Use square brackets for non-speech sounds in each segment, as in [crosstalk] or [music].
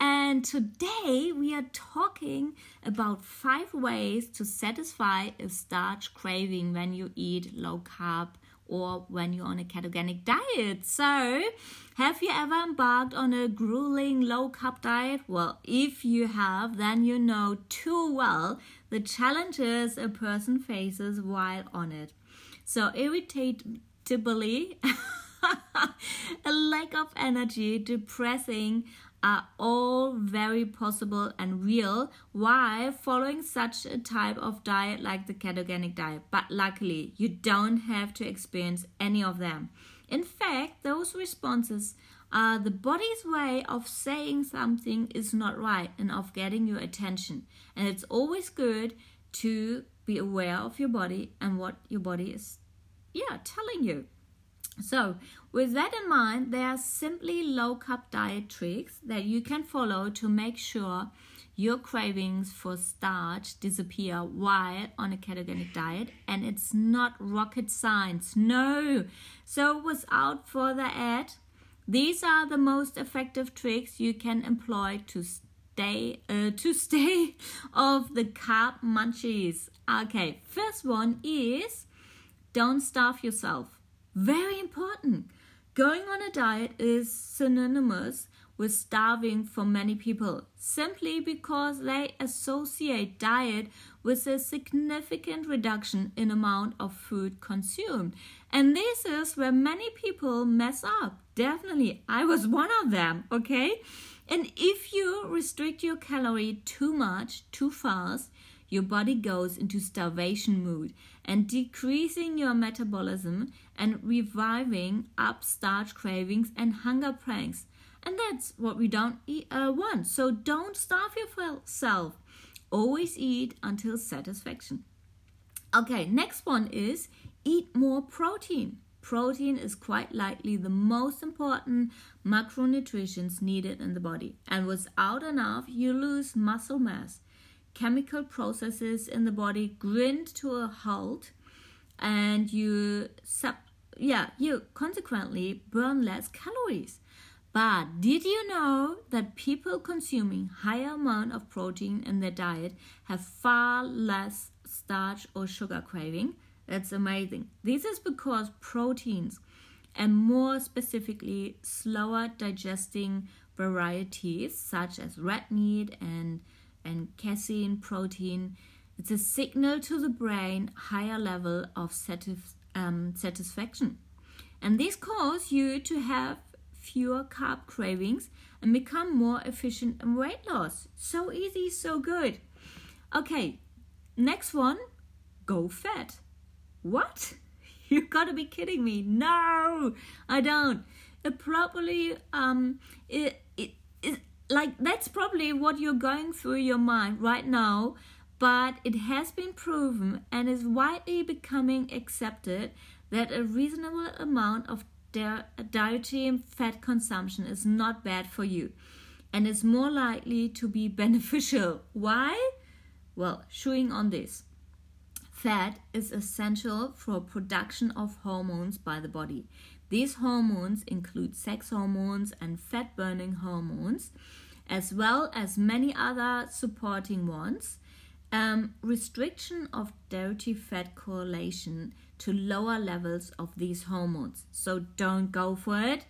And today we are talking about five ways to satisfy a starch craving when you eat low carb or when you're on a ketogenic diet. So, have you ever embarked on a grueling low carb diet? Well, if you have, then you know too well the challenges a person faces while on it. So, irritably, [laughs] a lack of energy, depressing, are all very possible and real while following such a type of diet like the ketogenic diet. But luckily, you don't have to experience any of them. In fact, those responses are the body's way of saying something is not right and of getting your attention. And it's always good to be aware of your body and what your body is yeah telling you. So, with that in mind, there are simply low carb diet tricks that you can follow to make sure your cravings for starch disappear while on a ketogenic diet, and it's not rocket science. No. So, without further ado, these are the most effective tricks you can employ to stay uh, to [laughs] stay off the carb munchies. Okay, first one is don't starve yourself. Very important. Going on a diet is synonymous with starving for many people simply because they associate diet with a significant reduction in amount of food consumed. And this is where many people mess up. Definitely, I was one of them, okay? And if you restrict your calorie too much, too fast, your body goes into starvation mood and decreasing your metabolism and reviving up starch cravings and hunger pangs. And that's what we don't eat, uh, want. So don't starve yourself. Always eat until satisfaction. Okay, next one is eat more protein. Protein is quite likely the most important macronutrients needed in the body, and without enough, you lose muscle mass chemical processes in the body grind to a halt and you sub yeah you consequently burn less calories. But did you know that people consuming higher amount of protein in their diet have far less starch or sugar craving? That's amazing. This is because proteins and more specifically slower digesting varieties such as red meat and and casein protein. It's a signal to the brain higher level of um, satisfaction. And this causes you to have fewer carb cravings and become more efficient in weight loss. So easy, so good. Okay, next one go fat. What? [laughs] You gotta be kidding me. No, I don't. It probably um it, it, it like that's probably what you're going through your mind right now but it has been proven and is widely becoming accepted that a reasonable amount of dietary fat consumption is not bad for you and is more likely to be [laughs] beneficial. Why? Well, chewing on this. Fat is essential for production of hormones by the body. These hormones include sex hormones and fat burning hormones as well as many other supporting ones. Um, restriction of dairy fat correlation to lower levels of these hormones. So don't go for it.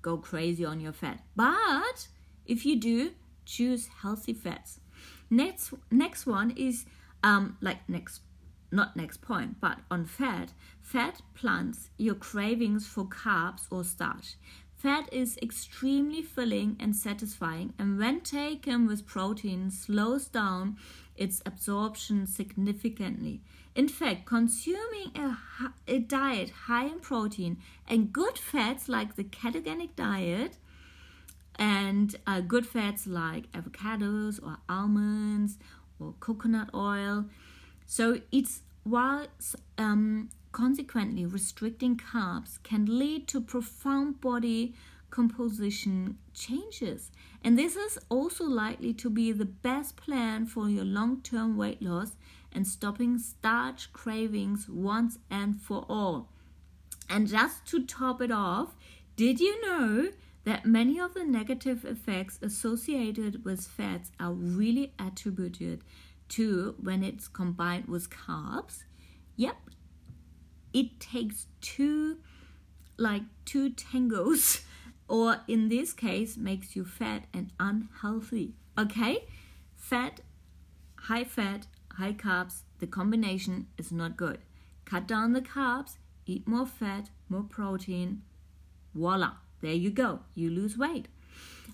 Go crazy on your fat. But if you do, choose healthy fats. Next, next one is um, like next, not next point, but on fat. Fat plants your cravings for carbs or starch. Fat is extremely filling and satisfying, and when taken with protein, slows down its absorption significantly. In fact, consuming a, a diet high in protein and good fats like the ketogenic diet and uh, good fats like avocados or almonds or coconut oil So it's whilst um, consequently restricting carbs can lead to profound body composition changes. And this is also likely to be the best plan for your long term weight loss and stopping starch cravings once and for all. And just to top it off, did you know that many of the negative effects associated with fats are really attributed to when it's combined with carbs? Yep, it takes two, like two tangos, [laughs] or in this case, makes you fat and unhealthy. Okay, fat, high fat, high carbs, the combination is not good. Cut down the carbs, eat more fat, more protein. Voila, there you go. You lose weight.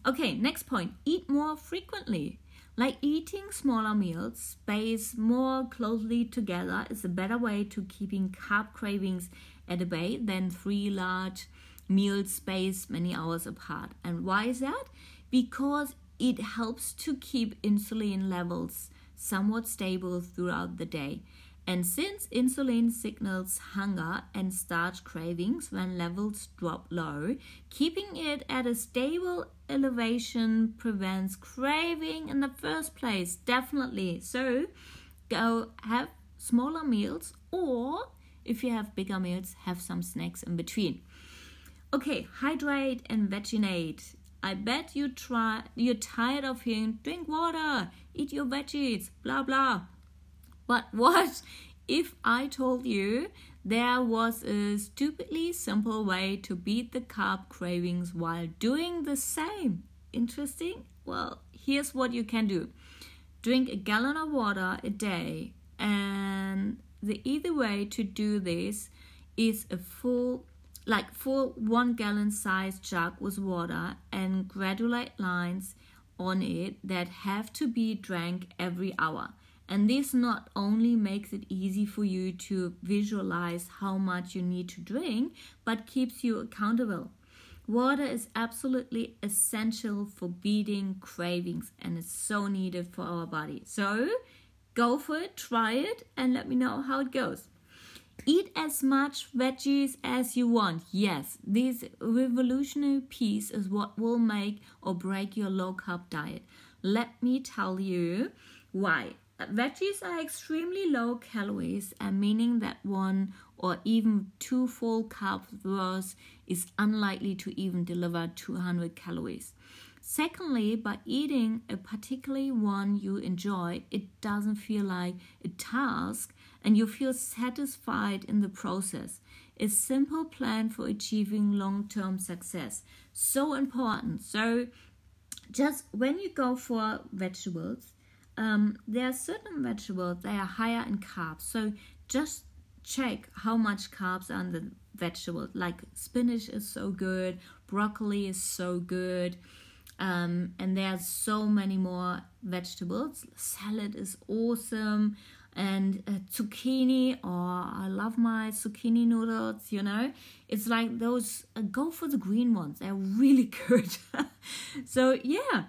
Okay, next point eat more frequently. Like eating smaller meals, spaced more closely together is a better way to keeping carb cravings at bay than three large meals spaced many hours apart. And why is that? Because it helps to keep insulin levels somewhat stable throughout the day. And since insulin signals hunger and starch cravings when levels drop low, keeping it at a stable elevation prevents craving in the first place. Definitely. So go have smaller meals or if you have bigger meals, have some snacks in between. Okay, hydrate and veginate. I bet you try you're tired of hearing drink water, eat your veggies, blah blah. But what if I told you there was a stupidly simple way to beat the carb cravings while doing the same? Interesting? Well, here's what you can do drink a gallon of water a day, and the either way to do this is a full like full one gallon size jug with water and granulate lines on it that have to be drank every hour. And this not only makes it easy for you to visualize how much you need to drink, but keeps you accountable. Water is absolutely essential for beating cravings and it's so needed for our body. So go for it, try it, and let me know how it goes. Eat as much veggies as you want. Yes, this revolutionary piece is what will make or break your low carb diet. Let me tell you why. Veggies are extremely low calories, and meaning that one or even two full carbs worth is unlikely to even deliver 200 calories. Secondly, by eating a particularly one you enjoy, it doesn't feel like a task and you feel satisfied in the process. A simple plan for achieving long term success. So important. So, just when you go for vegetables, um, there are certain vegetables they are higher in carbs. So, just check how much carbs are in the vegetables. Like spinach is so good, broccoli is so good. Um, and there's so many more vegetables. Salad is awesome and uh, zucchini or i love my zucchini noodles you know it's like those uh, go for the green ones they're really [laughs] good so yeah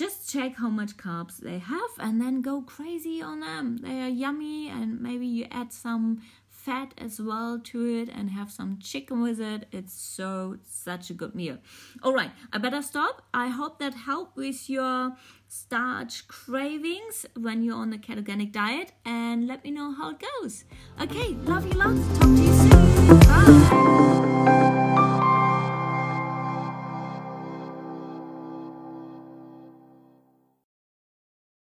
just check how much carbs they have and then go crazy on them they are yummy and maybe you add some fat as well to it and have some chicken with it. It's so such a good meal. All right, I better stop. I hope that helped with your starch cravings when you're on a ketogenic diet and let me know how it goes. Okay, love you lots. Talk to you soon. Bye.